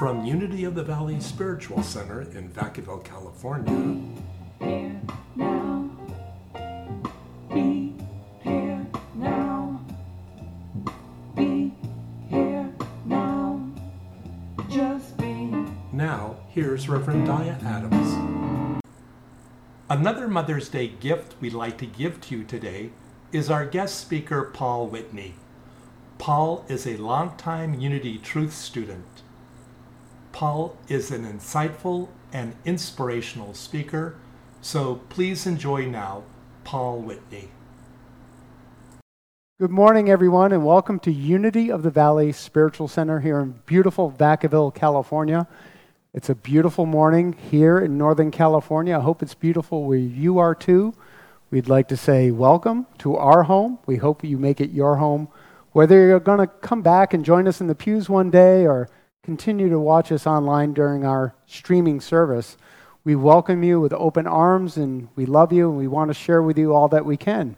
From Unity of the Valley Spiritual Center in Vacaville, California. Here now. Be here now. Be here now. Just be. Now, here's Reverend Dia Adams. Another Mother's Day gift we'd like to give to you today is our guest speaker, Paul Whitney. Paul is a longtime Unity Truth student. Paul is an insightful and inspirational speaker, so please enjoy now Paul Whitney. Good morning, everyone, and welcome to Unity of the Valley Spiritual Center here in beautiful Vacaville, California. It's a beautiful morning here in Northern California. I hope it's beautiful where you are too. We'd like to say welcome to our home. We hope you make it your home. Whether you're going to come back and join us in the pews one day or continue to watch us online during our streaming service, we welcome you with open arms and we love you and we want to share with you all that we can.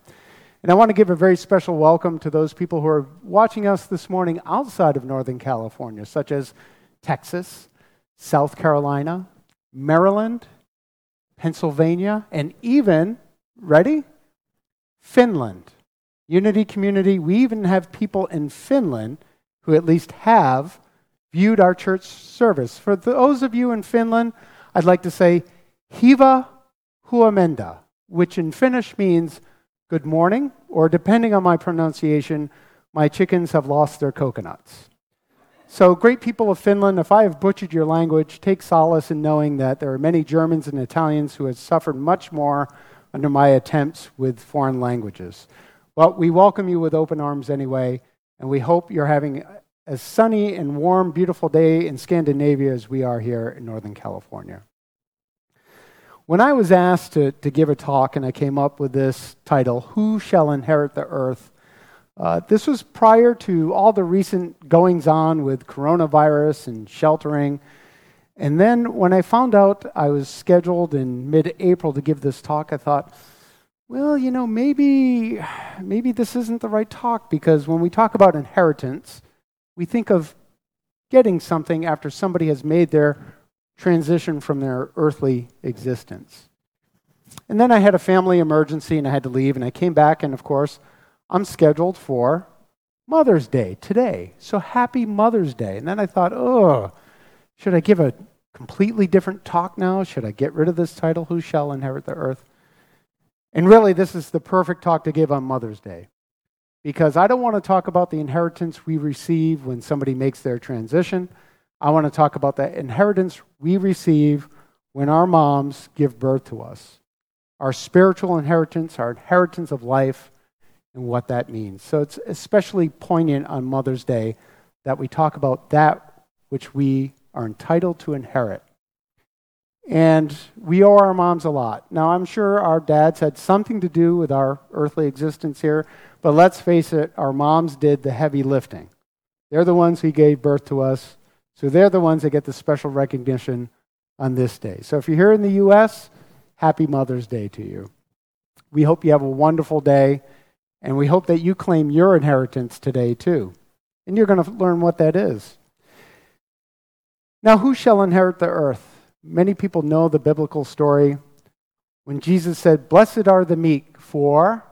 And I want to give a very special welcome to those people who are watching us this morning outside of Northern California, such as Texas, South Carolina, Maryland, Pennsylvania, and even, ready? Finland. Unity Community, we even have people in Finland who at least have viewed our church service. For those of you in Finland, I'd like to say, Hiva huomenta, which in Finnish means good morning, or depending on my pronunciation, my chickens have lost their coconuts. So, great people of Finland, if I have butchered your language, take solace in knowing that there are many Germans and Italians who have suffered much more under my attempts with foreign languages. But we welcome you with open arms anyway, and we hope you're having a sunny and warm, beautiful day in Scandinavia as we are here in Northern California. When I was asked to, to give a talk and I came up with this title, Who Shall Inherit the Earth? Uh, this was prior to all the recent goings on with coronavirus and sheltering. And then when I found out I was scheduled in mid April to give this talk, I thought, well, you know, maybe, maybe this isn't the right talk because when we talk about inheritance, we think of getting something after somebody has made their transition from their earthly existence. And then I had a family emergency and I had to leave, and I came back, and of course, I'm scheduled for Mother's Day today. So happy Mother's Day. And then I thought, oh, should I give a completely different talk now? Should I get rid of this title, Who Shall Inherit the Earth? And really, this is the perfect talk to give on Mother's Day. Because I don't want to talk about the inheritance we receive when somebody makes their transition. I want to talk about the inheritance we receive when our moms give birth to us. Our spiritual inheritance, our inheritance of life, and what that means. So it's especially poignant on Mother's Day that we talk about that which we are entitled to inherit. And we owe our moms a lot. Now, I'm sure our dads had something to do with our earthly existence here, but let's face it, our moms did the heavy lifting. They're the ones who gave birth to us, so they're the ones that get the special recognition on this day. So if you're here in the U.S., happy Mother's Day to you. We hope you have a wonderful day. And we hope that you claim your inheritance today, too. And you're going to learn what that is. Now, who shall inherit the earth? Many people know the biblical story when Jesus said, Blessed are the meek, for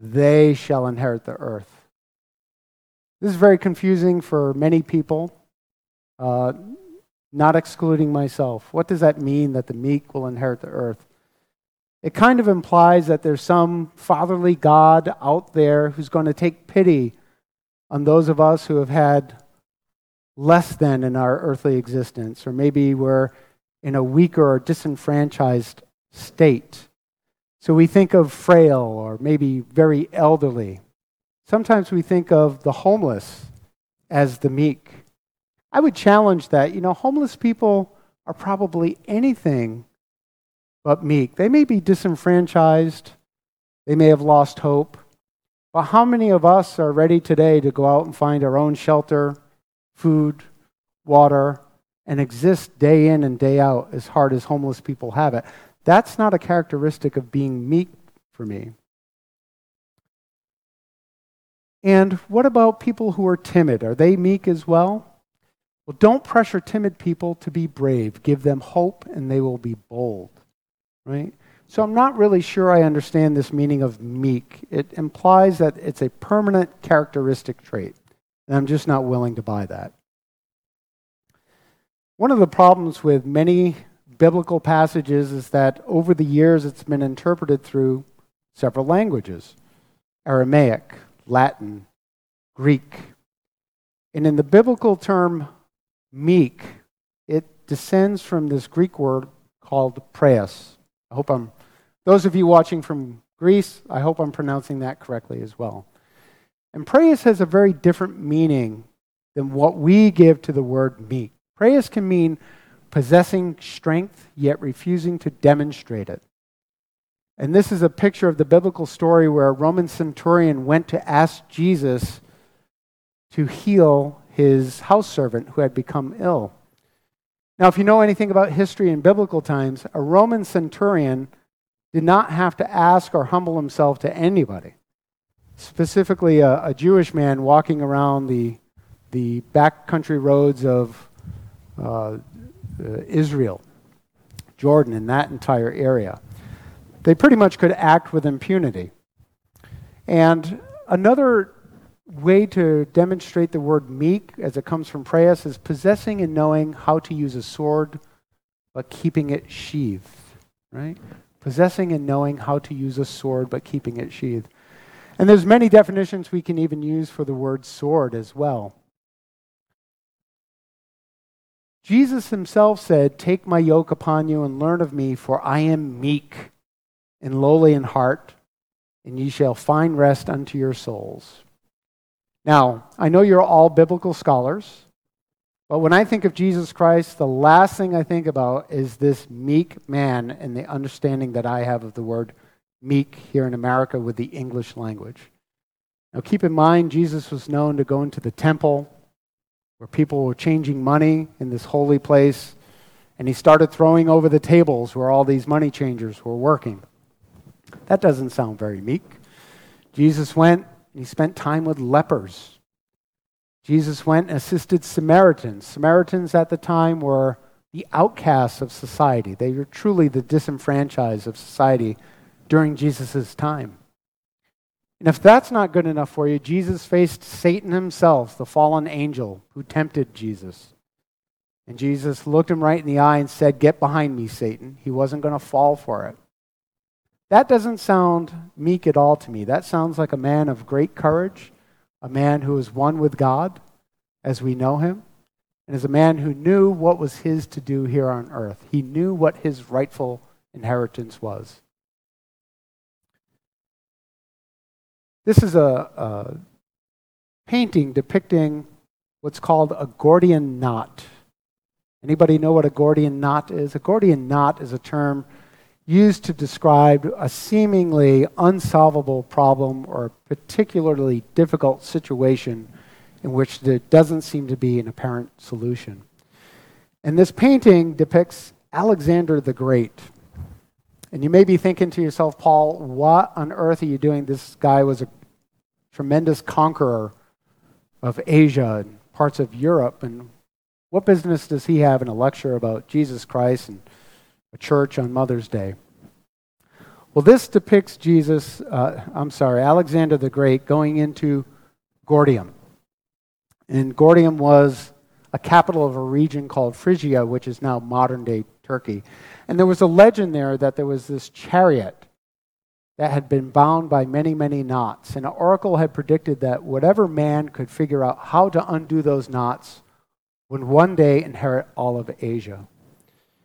they shall inherit the earth. This is very confusing for many people, uh, not excluding myself. What does that mean that the meek will inherit the earth? It kind of implies that there's some fatherly God out there who's going to take pity on those of us who have had less than in our earthly existence, or maybe we're in a weaker or disenfranchised state. So we think of frail or maybe very elderly. Sometimes we think of the homeless as the meek. I would challenge that. You know, homeless people are probably anything but meek. They may be disenfranchised, they may have lost hope. But how many of us are ready today to go out and find our own shelter, food, water, and exist day in and day out as hard as homeless people have it? That's not a characteristic of being meek for me. And what about people who are timid? Are they meek as well? Well, don't pressure timid people to be brave. Give them hope and they will be bold. Right? So I'm not really sure I understand this meaning of meek. It implies that it's a permanent characteristic trait. And I'm just not willing to buy that. One of the problems with many biblical passages is that over the years it's been interpreted through several languages Aramaic, Latin, Greek. And in the biblical term meek, it descends from this Greek word called praeus. I hope I'm, those of you watching from Greece, I hope I'm pronouncing that correctly as well. And praeus has a very different meaning than what we give to the word meek. Praeus can mean possessing strength yet refusing to demonstrate it. And this is a picture of the biblical story where a Roman centurion went to ask Jesus to heal his house servant who had become ill. Now, if you know anything about history in biblical times, a Roman centurion did not have to ask or humble himself to anybody. Specifically, a, a Jewish man walking around the, the backcountry roads of uh, Uh, Israel, Jordan, and that entire area. They pretty much could act with impunity. And another way to demonstrate the word meek, as it comes from praeus, is possessing and knowing how to use a sword, but keeping it sheathed, right? Possessing and knowing how to use a sword, but keeping it sheathed. And there's many definitions we can even use for the word sword as well. Jesus himself said, Take my yoke upon you and learn of me, for I am meek and lowly in heart, and ye shall find rest unto your souls. Now, I know you're all biblical scholars, but when I think of Jesus Christ, the last thing I think about is this meek man and the understanding that I have of the word meek here in America with the English language. Now, keep in mind, Jesus was known to go into the temple where people were changing money in this holy place, and he started throwing over the tables where all these money changers were working. That doesn't sound very meek. Jesus went and he spent time with lepers. Jesus went and assisted Samaritans. Samaritans at the time were the outcasts of society, they were truly the disenfranchised of society during Jesus' time. And if that's not good enough for you, Jesus faced Satan himself, the fallen angel who tempted Jesus. And Jesus looked him right in the eye and said, Get behind me, Satan. He wasn't going to fall for it. That doesn't sound meek at all to me. That sounds like a man of great courage, a man who is one with God as we know him, and as a man who knew what was his to do here on earth. He knew what his rightful inheritance was. This is a, a painting depicting what's called a Gordian knot. Anybody know what a Gordian knot is? A Gordian knot is a term used to describe a seemingly unsolvable problem or a particularly difficult situation in which there doesn't seem to be an apparent solution. And this painting depicts Alexander the Great. And you may be thinking to yourself, Paul, what on earth are you doing? This guy was a tremendous conqueror of Asia and parts of Europe. And what business does he have in a lecture about Jesus Christ and a church on Mother's Day. Well, this depicts Jesus, uh, I'm sorry, Alexander the Great going into Gordium. And Gordium was a capital of a region called Phrygia, which is now modern day Turkey. And there was a legend there that there was this chariot that had been bound by many, many knots. And an oracle had predicted that whatever man could figure out how to undo those knots would one day inherit all of Asia.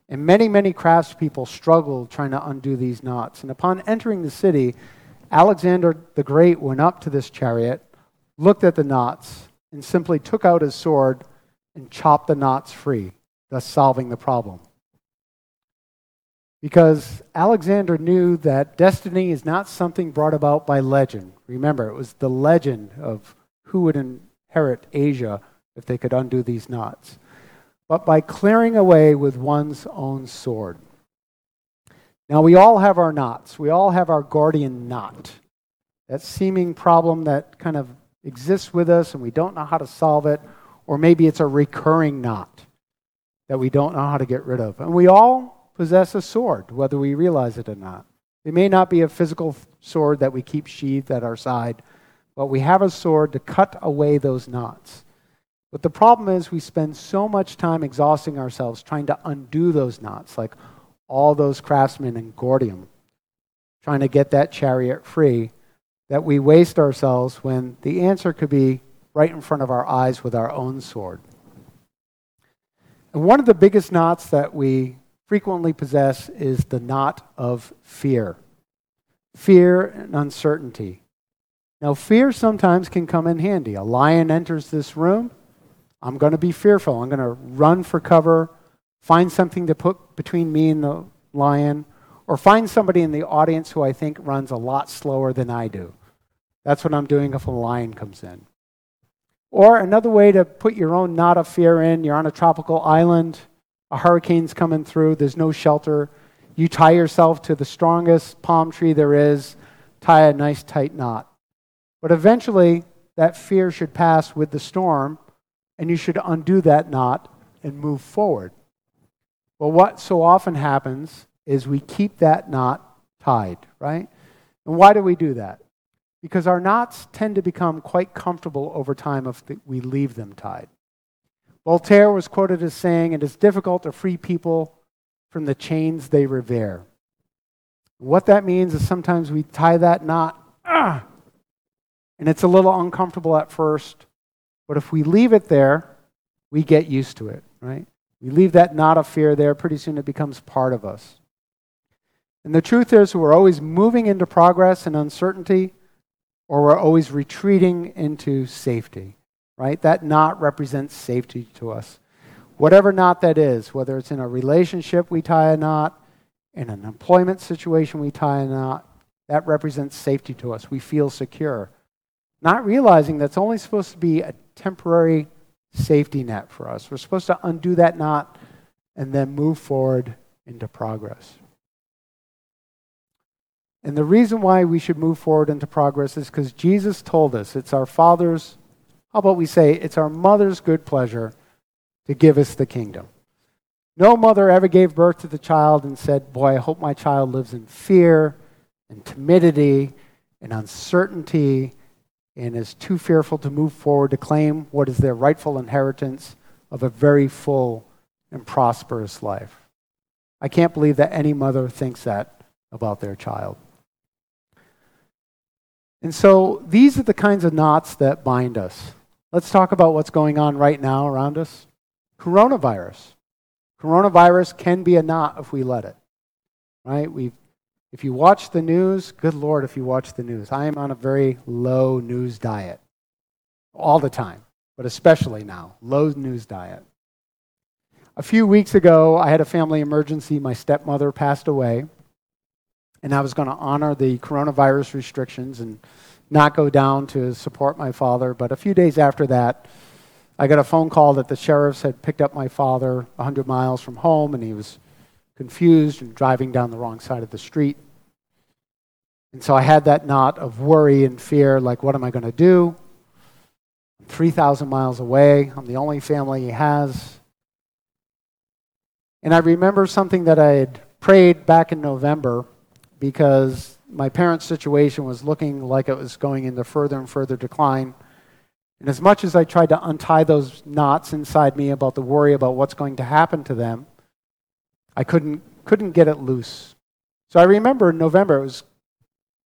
And many, many craftspeople struggled trying to undo these knots. And upon entering the city, Alexander the Great went up to this chariot, looked at the knots, and simply took out his sword and chopped the knots free, thus solving the problem. Because Alexander knew that destiny is not something brought about by legend. Remember, it was the legend of who would inherit Asia if they could undo these knots but by clearing away with one's own sword. Now, we all have our knots. We all have our Gordian knot. That seeming problem that kind of exists with us and we don't know how to solve it, Or maybe it's a recurring knot that we don't know how to get rid of. And we all possess a sword, whether we realize it or not. It may not be a physical sword that we keep sheathed at our side, but we have a sword to cut away those knots. But the problem is, we spend so much time exhausting ourselves trying to undo those knots, like all those craftsmen in Gordium, trying to get that chariot free, that we waste ourselves when the answer could be right in front of our eyes with our own sword. And one of the biggest knots that we frequently possess is the knot of fear fear and uncertainty. Now, fear sometimes can come in handy. A lion enters this room. I'm going to be fearful. I'm going to run for cover, find something to put between me and the lion, or find somebody in the audience who I think runs a lot slower than I do. That's what I'm doing if a lion comes in. Or another way to put your own knot of fear in you're on a tropical island, a hurricane's coming through, there's no shelter. You tie yourself to the strongest palm tree there is, tie a nice tight knot. But eventually, that fear should pass with the storm, and you should undo that knot and move forward. Well, what so often happens is we keep that knot tied, right? And why do we do that? Because our knots tend to become quite comfortable over time if we leave them tied. Voltaire was quoted as saying, It is difficult to free people from the chains they revere. What that means is sometimes we tie that knot, ah, and it's a little uncomfortable at first, but if we leave it there, we get used to it, right? We leave that knot of fear there, pretty soon it becomes part of us. And the truth is, we're always moving into progress and uncertainty, or we're always retreating into safety, right? That knot represents safety to us. Whatever knot that is, whether it's in a relationship we tie a knot, in an employment situation we tie a knot, that represents safety to us. We feel secure. Not realizing that's only supposed to be a temporary safety net for us. We're supposed to undo that knot and then move forward into progress. And the reason why we should move forward into progress is because Jesus told us it's our Father's, how about we say, it's our mother's good pleasure to give us the kingdom. No mother ever gave birth to the child and said, Boy, I hope my child lives in fear and timidity and uncertainty and is too fearful to move forward to claim what is their rightful inheritance of a very full and prosperous life. I can't believe that any mother thinks that about their child. And so these are the kinds of knots that bind us. Let's talk about what's going on right now around us. Coronavirus. Coronavirus can be a knot if we let it. Right? We if you watch the news, good lord if you watch the news. I am on a very low news diet. All the time, but especially now, low news diet. A few weeks ago, I had a family emergency. My stepmother passed away and I was going to honor the coronavirus restrictions and not go down to support my father. But a few days after that, I got a phone call that the sheriffs had picked up my father 100 miles from home and he was confused and driving down the wrong side of the street. And so I had that knot of worry and fear like, what am I going to do? I'm 3,000 miles away. I'm the only family he has. And I remember something that I had prayed back in November because my parents' situation was looking like it was going into further and further decline. And as much as I tried to untie those knots inside me about the worry about what's going to happen to them, I couldn't, couldn't get it loose. So I remember in November, it was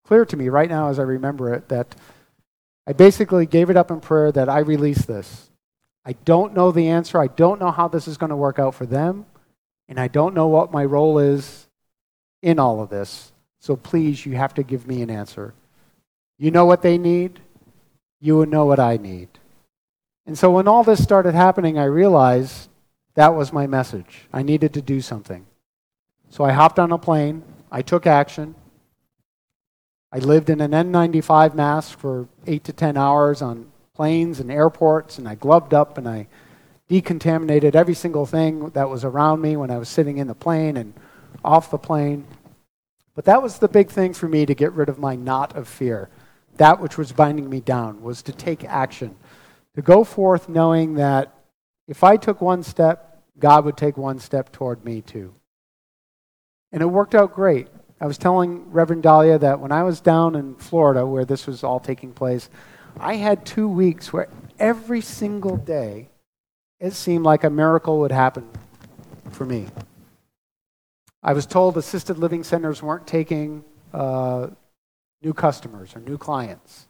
clear to me right now as I remember it that I basically gave it up in prayer that I release this. I don't know the answer. I don't know how this is going to work out for them. And I don't know what my role is in all of this. So please, you have to give me an answer. You know what they need, you know what I need. And so when all this started happening, I realized that was my message. I needed to do something. So I hopped on a plane, I took action. I lived in an N95 mask for eight to 10 hours on planes and airports, and I gloved up and I decontaminated every single thing that was around me when I was sitting in the plane and off the plane. But that was the big thing for me to get rid of my knot of fear. That which was binding me down was to take action, To go forth knowing that if I took one step, God would take one step toward me too. And it worked out great. I was telling Reverend Dahlia that when I was down in Florida, where this was all taking place, I had two weeks where every single day it seemed like a miracle would happen for me. I was told assisted living centers weren't taking uh, new customers or new clients.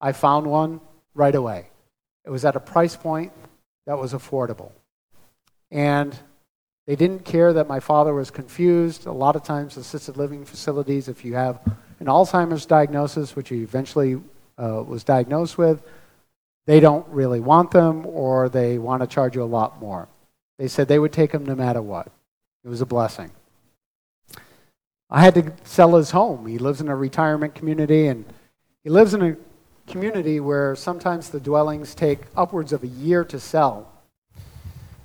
I found one right away. It was at a price point that was affordable. And they didn't care that my father was confused. A lot of times, assisted living facilities, if you have an Alzheimer's diagnosis, which he eventually uh, was diagnosed with, they don't really want them or they want to charge you a lot more. They said they would take him no matter what. It was a blessing. I had to sell his home. He lives in a retirement community and he lives in a community where sometimes the dwellings take upwards of a year to sell.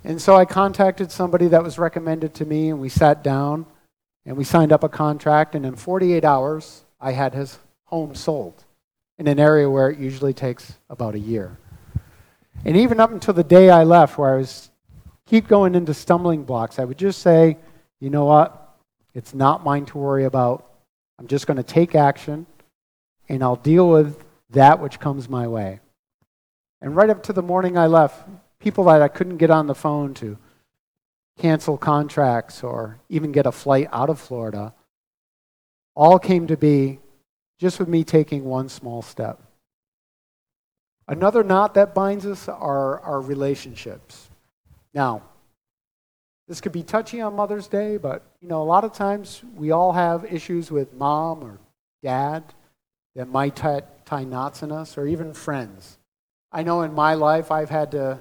And so I contacted somebody that was recommended to me and we sat down and we signed up a contract and in 48 hours I had his home sold in an area where it usually takes about a year. And even up until the day I left, where I was keep going into stumbling blocks, I would just say, you know what? It's not mine to worry about. I'm just going to take action and I'll deal with that which comes my way. And right up to the morning I left, people that I couldn't get on the phone to cancel contracts or even get a flight out of Florida all came to be just with me taking one small step. Another knot that binds us are our relationships. Now, this could be touchy on Mother's Day, but you know, a lot of times we all have issues with mom or dad that might tie, tie knots in us, or even friends. I know in my life I've had to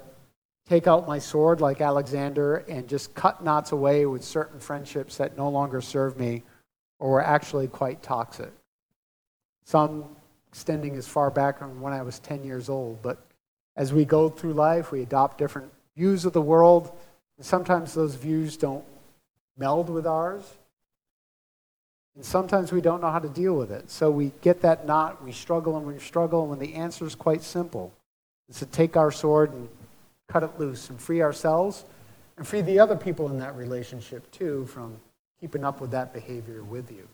take out my sword like Alexander and just cut knots away with certain friendships that no longer serve me or were actually quite toxic some extending as far back from when I was 10 years old. But as we go through life, we adopt different views of the world, and sometimes those views don't meld with ours. And sometimes we don't know how to deal with it. So we get that knot, we struggle and we struggle, and when the answer is quite simple. It's to take our sword and cut it loose and free ourselves and free the other people in that relationship too from keeping up with that behavior with you.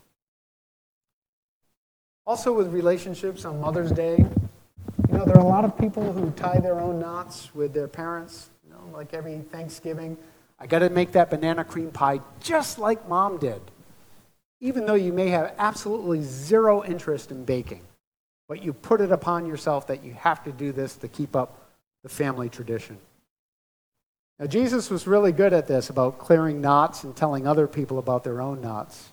Also, with relationships on Mother's Day, you know, there are a lot of people who tie their own knots with their parents, know, like every Thanksgiving. I got to make that banana cream pie just like mom did, even though you may have absolutely zero interest in baking. But you put it upon yourself that you have to do this to keep up the family tradition. Now, Jesus was really good at this about clearing knots and telling other people about their own knots.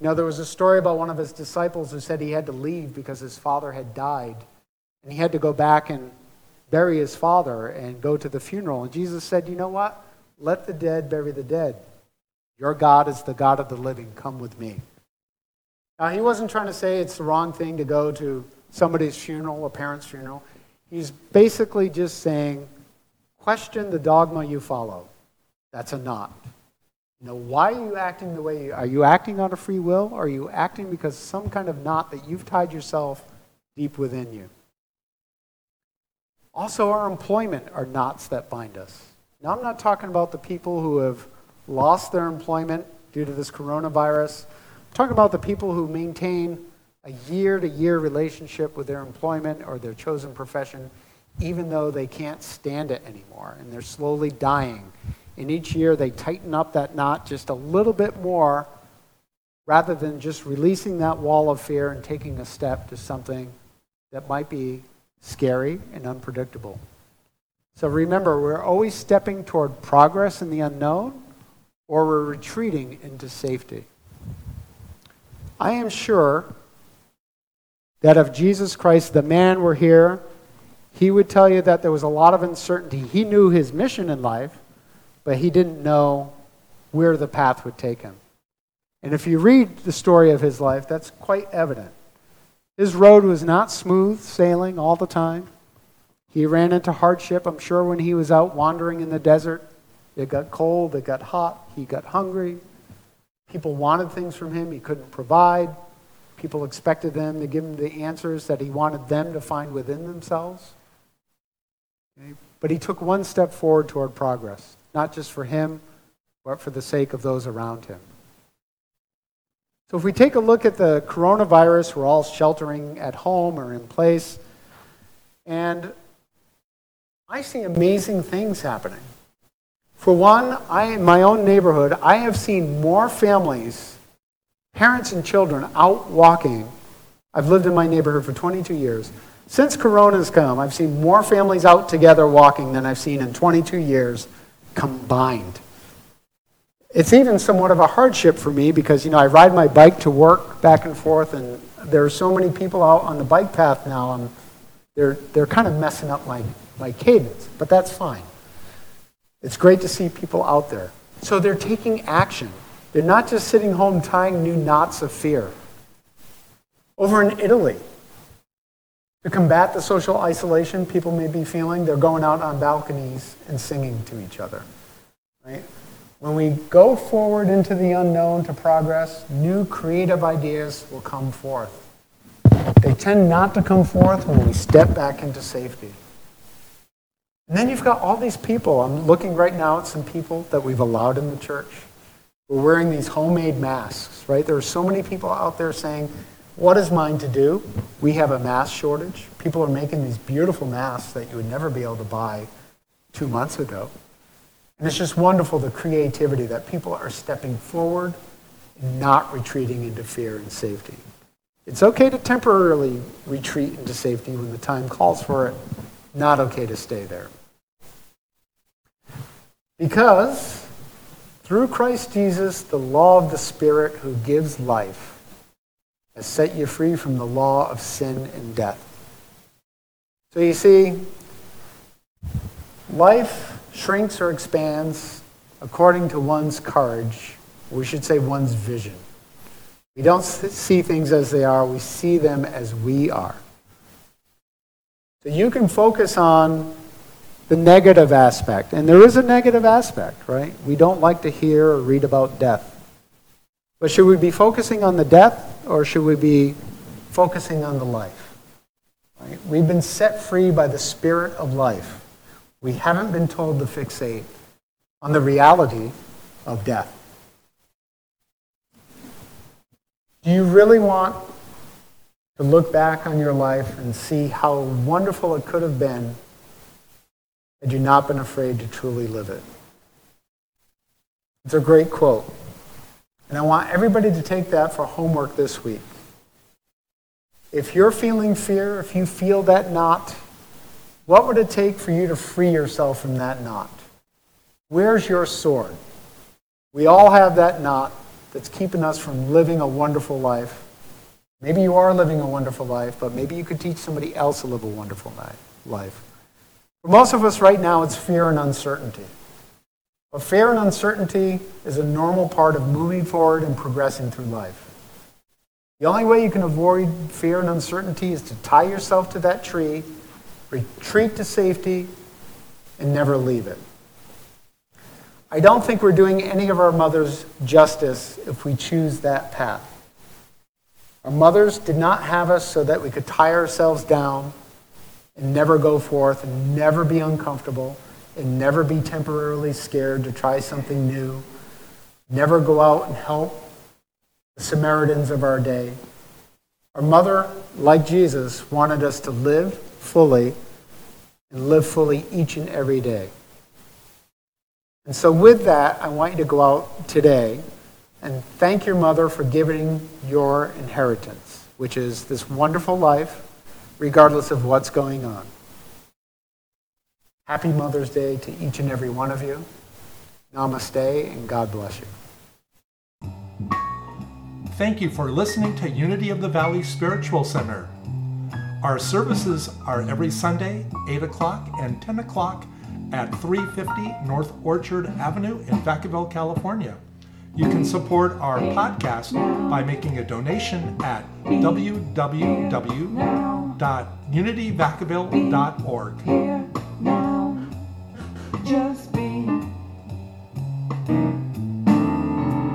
You know, there was a story about one of his disciples who said he had to leave because his father had died. And he had to go back and bury his father and go to the funeral. And Jesus said, You know what? Let the dead bury the dead. Your God is the God of the living. Come with me. Now, he wasn't trying to say it's the wrong thing to go to somebody's funeral, a parent's funeral. He's basically just saying, question the dogma you follow. That's a knot. You know, why are you acting the way you are? you acting out of free will? Or are you acting because some kind of knot that you've tied yourself deep within you? Also, our employment are knots that bind us. Now, I'm not talking about the people who have lost their employment due to this coronavirus. I'm talking about the people who maintain a year to year relationship with their employment or their chosen profession, even though they can't stand it anymore and they're slowly dying and each year they tighten up that knot just a little bit more rather than just releasing that wall of fear and taking a step to something that might be scary and unpredictable. So remember, we're always stepping toward progress in the unknown or we're retreating into safety. I am sure that if Jesus Christ, the man, were here, he would tell you that there was a lot of uncertainty. He knew his mission in life, but he didn't know where the path would take him. And if you read the story of his life, that's quite evident. His road was not smooth sailing all the time. He ran into hardship, I'm sure, when he was out wandering in the desert. It got cold, it got hot, he got hungry. People wanted things from him he couldn't provide. People expected them to give him the answers that he wanted them to find within themselves. Okay? But he took one step forward toward progress, not just for him, but for the sake of those around him. So if we take a look at the coronavirus, we're all sheltering at home or in place, and I see amazing things happening. For one, I, in my own neighborhood, I have seen more families, parents and children, out walking. I've lived in my neighborhood for 22 years. Since Corona's come, I've seen more families out together walking than I've seen in 22 years combined. It's even somewhat of a hardship for me because, you know, I ride my bike to work back and forth, and there are so many people out on the bike path now, and they're, they're kind of messing up my, my cadence, but that's fine. It's great to see people out there. So they're taking action. They're not just sitting home tying new knots of fear. Over in Italy, to combat the social isolation people may be feeling, they're going out on balconies and singing to each other. Right? When we go forward into the unknown to progress, new creative ideas will come forth. They tend not to come forth when we step back into safety. And then you've got all these people. I'm looking right now at some people that we've allowed in the church. We're wearing these homemade masks, right? There are so many people out there saying, What is mine to do? We have a mask shortage. People are making these beautiful masks that you would never be able to buy two months ago. And it's just wonderful the creativity that people are stepping forward and not retreating into fear and safety. It's okay to temporarily retreat into safety when the time calls for it, not okay to stay there. Because through Christ Jesus, the law of the Spirit who gives life has set you free from the law of sin and death. So you see, life shrinks or expands according to one's courage, we should say one's vision. We don't see things as they are, we see them as we are. So you can focus on the negative aspect, and there is a negative aspect, right? We don't like to hear or read about death. But should we be focusing on the death or should we be focusing on the life? Right? We've been set free by the spirit of life. We haven't been told to fixate on the reality of death. Do you really want to look back on your life and see how wonderful it could have been had you not been afraid to truly live it? It's a great quote. And I want everybody to take that for homework this week. If you're feeling fear, if you feel that knot, what would it take for you to free yourself from that knot? Where's your sword? We all have that knot that's keeping us from living a wonderful life. Maybe you are living a wonderful life, but maybe you could teach somebody else to live a wonderful life. For most of us right now, it's fear and uncertainty. But fear and uncertainty is a normal part of moving forward and progressing through life. The only way you can avoid fear and uncertainty is to tie yourself to that tree retreat to safety, and never leave it. I don't think we're doing any of our mothers justice if we choose that path. Our mothers did not have us so that we could tie ourselves down and never go forth and never be uncomfortable and never be temporarily scared to try something new, never go out and help the Samaritans of our day. Our mother, like Jesus, wanted us to live fully and live fully each and every day. And so, with that, I want you to go out today and thank your mother for giving your inheritance, which is this wonderful life, regardless of what's going on. Happy Mother's Day to each and every one of you. Namaste, and God bless you. Thank you for listening to Unity of the Valley Spiritual Center. Our services are every Sunday, 8 o'clock and 10 o'clock at 350 North Orchard Avenue in Vacaville, California. You can support our podcast by making a donation at www.unityvacaville.org. Just be.